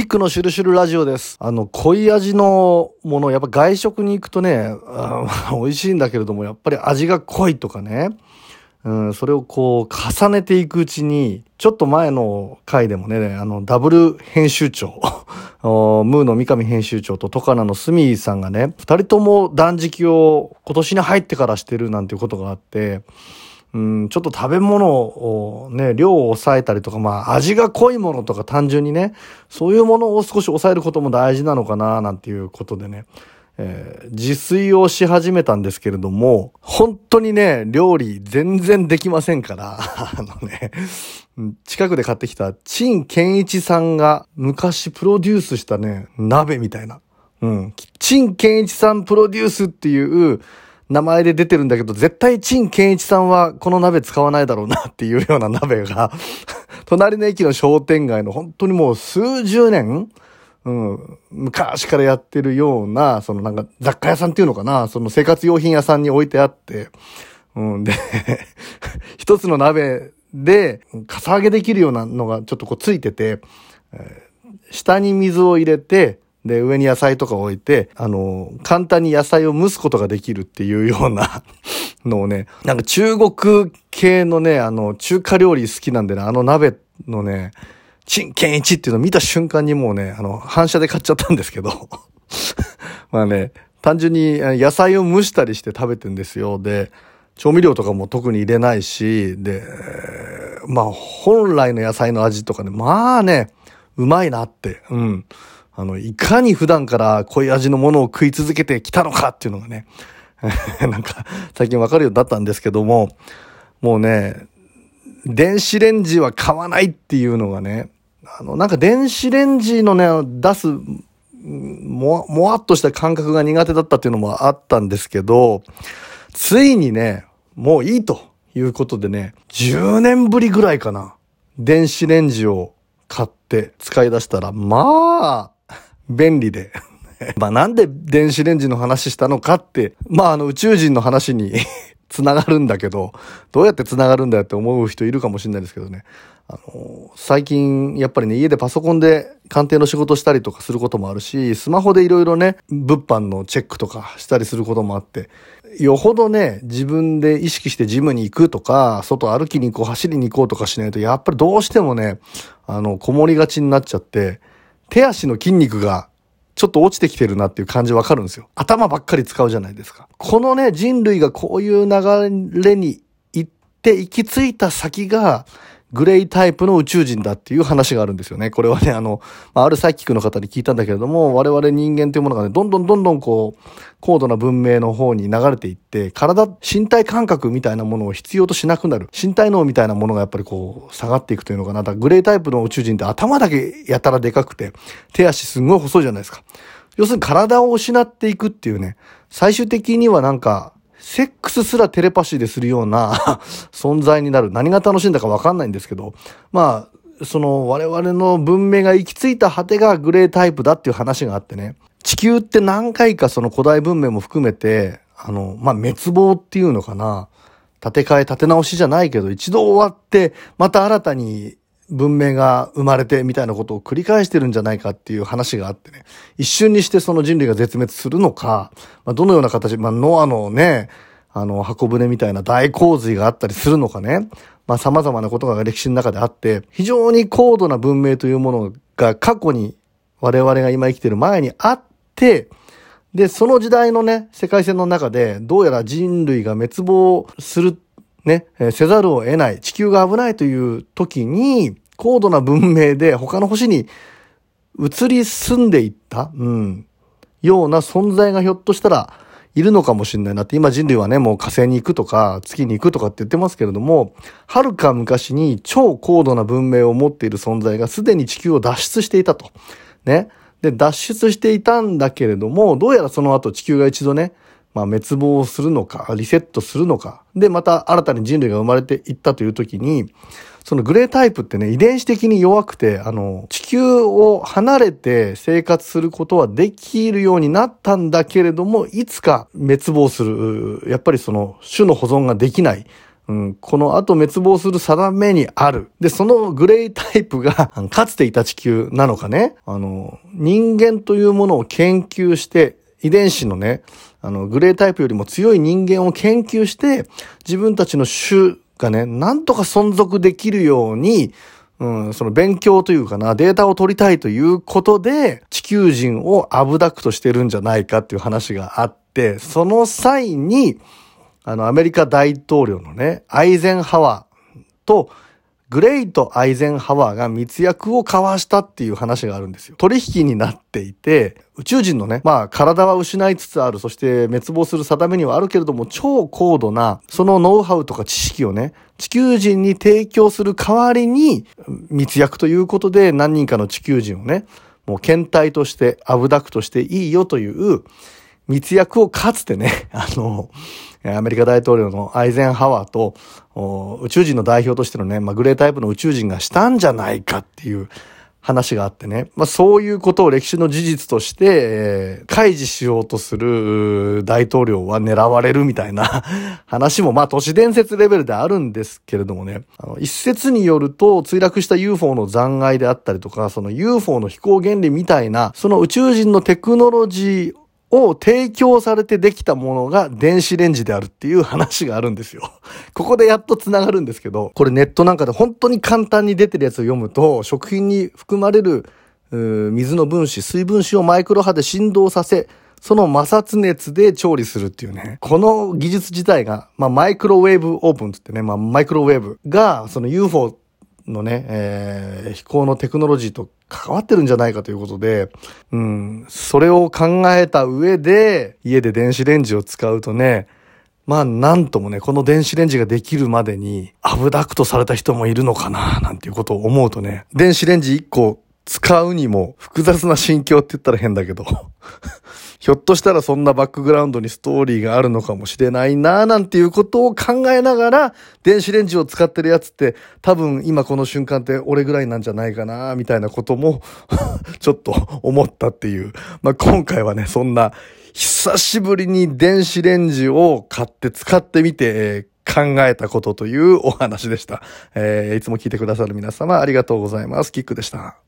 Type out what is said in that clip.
キックのシュルシュルラジオです。あの、濃い味のもの、やっぱ外食に行くとね、美味しいんだけれども、やっぱり味が濃いとかね、うん、それをこう、重ねていくうちに、ちょっと前の回でもね、あの、ダブル編集長、ムーの三上編集長とトカナのスミーさんがね、二人とも断食を今年に入ってからしてるなんていうことがあって、うん、ちょっと食べ物をね、量を抑えたりとか、まあ味が濃いものとか単純にね、そういうものを少し抑えることも大事なのかな、なんていうことでね、えー自炊をし始めたんですけれども、本当にね、料理全然できませんから、あのね、近くで買ってきた陳健一さんが昔プロデュースしたね、鍋みたいな。うん。陳健一さんプロデュースっていう名前で出てるんだけど、絶対陳健一さんはこの鍋使わないだろうなっていうような鍋が、隣の駅の商店街の本当にもう数十年うん、昔からやってるような、そのなんか雑貨屋さんっていうのかな、その生活用品屋さんに置いてあって、うん、で、一つの鍋で、かさ上げできるようなのがちょっとこうついてて、えー下に水を入れて、で、上に野菜とか置いて、あの、簡単に野菜を蒸すことができるっていうような のをね、なんか中国系のね、あの、中華料理好きなんでね、あの鍋のね、陳健一っていうのを見た瞬間にもうね、あの、反射で買っちゃったんですけど。まあね、単純に野菜を蒸したりして食べてんですよ。で、調味料とかも特に入れないし、で、まあ本来の野菜の味とかね、まあね、うまいなって、うん。あの、いかに普段から濃い味のものを食い続けてきたのかっていうのがね、なんか最近わかるようになったんですけども、もうね、電子レンジは買わないっていうのがね、あの、なんか電子レンジのね、出す、も、もわっとした感覚が苦手だったっていうのもあったんですけど、ついにね、もういいということでね、10年ぶりぐらいかな。電子レンジを買って使い出したら、まあ、便利で。まあなんで電子レンジの話したのかって、まああの宇宙人の話に つながるんだけど、どうやってつながるんだよって思う人いるかもしれないですけどね。あの、最近やっぱりね、家でパソコンで鑑定の仕事したりとかすることもあるし、スマホでいろいろね、物販のチェックとかしたりすることもあって、よほどね、自分で意識してジムに行くとか、外歩きに行こう、走りに行こうとかしないと、やっぱりどうしてもね、あの、こもりがちになっちゃって、手足の筋肉がちょっと落ちてきてるなっていう感じわかるんですよ。頭ばっかり使うじゃないですか。このね、人類がこういう流れに行って行き着いた先が、グレイタイプの宇宙人だっていう話があるんですよね。これはね、あの、まあ、るサイキックの方に聞いたんだけれども、我々人間というものがね、どんどんどんどんこう、高度な文明の方に流れていって、体、身体感覚みたいなものを必要としなくなる。身体脳みたいなものがやっぱりこう、下がっていくというのかな。だかグレイタイプの宇宙人って頭だけやたらでかくて、手足すんごい細いじゃないですか。要するに体を失っていくっていうね、最終的にはなんか、セックスすらテレパシーでするような 存在になる。何が楽しいんだかわかんないんですけど、まあ、その我々の文明が行き着いた果てがグレータイプだっていう話があってね、地球って何回かその古代文明も含めて、あの、まあ、滅亡っていうのかな。建て替え、建て直しじゃないけど、一度終わって、また新たに文明が生まれてみたいなことを繰り返してるんじゃないかっていう話があってね。一瞬にしてその人類が絶滅するのか、まあ、どのような形、まあ、ノアのね、あの、箱舟みたいな大洪水があったりするのかね。まあ、様々なことが歴史の中であって、非常に高度な文明というものが過去に我々が今生きてる前にあって、で、その時代のね、世界線の中で、どうやら人類が滅亡する、ね、せざるを得ない、地球が危ないという時に、高度な文明で他の星に移り住んでいった、うん、ような存在がひょっとしたらいるのかもしれないなって、今人類はね、もう火星に行くとか、月に行くとかって言ってますけれども、はるか昔に超高度な文明を持っている存在がすでに地球を脱出していたと。ね。で、脱出していたんだけれども、どうやらその後地球が一度ね、まあ滅亡するのか、リセットするのか、で、また新たに人類が生まれていったという時に、そのグレータイプってね、遺伝子的に弱くて、あの、地球を離れて生活することはできるようになったんだけれども、いつか滅亡する、やっぱりその種の保存ができない、うん、この後滅亡する定めにある。で、そのグレータイプが かつていた地球なのかね、あの、人間というものを研究して、遺伝子のね、あの、グレータイプよりも強い人間を研究して、自分たちの種がね、なんとか存続できるように、うん、その勉強というかな、データを取りたいということで、地球人をアブダクトしてるんじゃないかっていう話があって、その際に、あの、アメリカ大統領のね、アイゼンハワーと、グレイト・アイゼンハワーが密約を交わしたっていう話があるんですよ。取引になっていて、宇宙人のね、まあ体は失いつつある、そして滅亡する定めにはあるけれども、超高度な、そのノウハウとか知識をね、地球人に提供する代わりに、密約ということで何人かの地球人をね、もう検体として、アブダクとしていいよという、密約をかつてね、あの、アメリカ大統領のアイゼンハワーと宇宙人の代表としてのね、まあ、グレータイプの宇宙人がしたんじゃないかっていう話があってね。まあ、そういうことを歴史の事実として、えー、開示しようとする大統領は狙われるみたいな 話も、まあ、都市伝説レベルであるんですけれどもね。あの一説によると、墜落した UFO の残骸であったりとか、その UFO の飛行原理みたいな、その宇宙人のテクノロジーを提供されてできたものが電子レンジであるっていう話があるんですよ。ここでやっと繋がるんですけど、これネットなんかで本当に簡単に出てるやつを読むと、食品に含まれる水の分子、水分子をマイクロ波で振動させ、その摩擦熱で調理するっていうね。この技術自体が、まあ、マイクロウェーブオープンつってね、まあ、マイクロウェーブが、その UFO のね、えー、飛行のテクノロジーと関わってるんじゃないかということで、うん、それを考えた上で、家で電子レンジを使うとね、まあなんともね、この電子レンジができるまでに、アブダクトされた人もいるのかな、なんていうことを思うとね、電子レンジ1個使うにも複雑な心境って言ったら変だけど ひょっとしたらそんなバックグラウンドにストーリーがあるのかもしれないなぁなんていうことを考えながら、電子レンジを使ってるやつって多分今この瞬間って俺ぐらいなんじゃないかなみたいなことも ちょっと思ったっていう。まあ、今回はね、そんな久しぶりに電子レンジを買って使ってみて、考えたことというお話でした。えー、いつも聞いてくださる皆様ありがとうございます。キックでした。